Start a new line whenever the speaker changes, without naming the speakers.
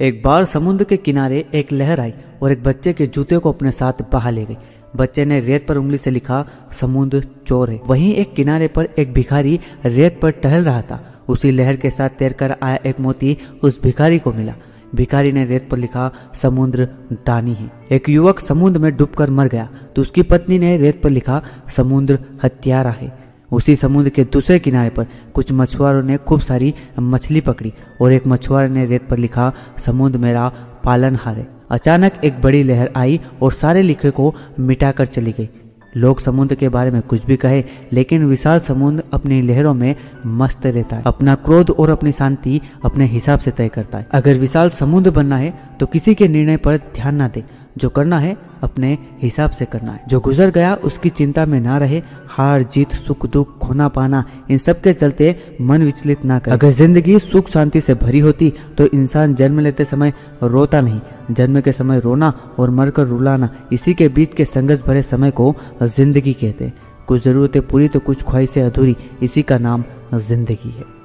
एक बार समुद्र के किनारे एक लहर आई और एक बच्चे के जूते को अपने साथ बहा ले गई। बच्चे ने रेत पर उंगली से लिखा, समुद्र चोर है। वहीं एक किनारे पर एक भिखारी रेत पर टहल रहा था। उसी लहर के साथ तैरकर आया एक मोती, उस भिखारी को मिला। भिखारी ने रेत पर लिखा, समुद्र दानी है। एक युवक समुद्र में डूबकर मर गया। तो उसकी पत्नी ने रेत पर लिखा, समुद्र हत्यारा है। उसी समुद्र के दूसरे किनारे पर कुछ मछुआरों ने खूब सारी मछली पकड़ी और एक मछुआरे ने रेत पर लिखा, समुद्र मेरा पालन हारे। अचानक एक बड़ी लहर आई और सारे लिखे को मिटाकर चली गई। लोग समुद्र के बारे में कुछ भी कहे, लेकिन विशाल समुद्र अपनी लहरों में मस्त रहता है। अपना क्रोध और अपनी शांति अपने हिसाब से तय करता है। अगर विशाल समुद्र बनना है तो किसी के निर्णय पर ध्यान ना दे। जो करना है, अपने हिसाब से करना है। जो गुजर गया, उसकी चिंता में ना रहे, हार जीत, सुख दुख, खोना पाना, इन सब के चलते मन विचलित ना करे। अगर ज़िंदगी सुख शांति से भरी होती तो इंसान जन्म लेते समय रोता नहीं। जन्म के समय रोना और मरकर रुलाना, इसी के बीच के संघर्ष भरे समय को ज़िंदगी कहते कुछ जरूरतें पूरी तो कुछ ख्वाहिशें अधूरी, इसी का नाम ज़िंदगी है।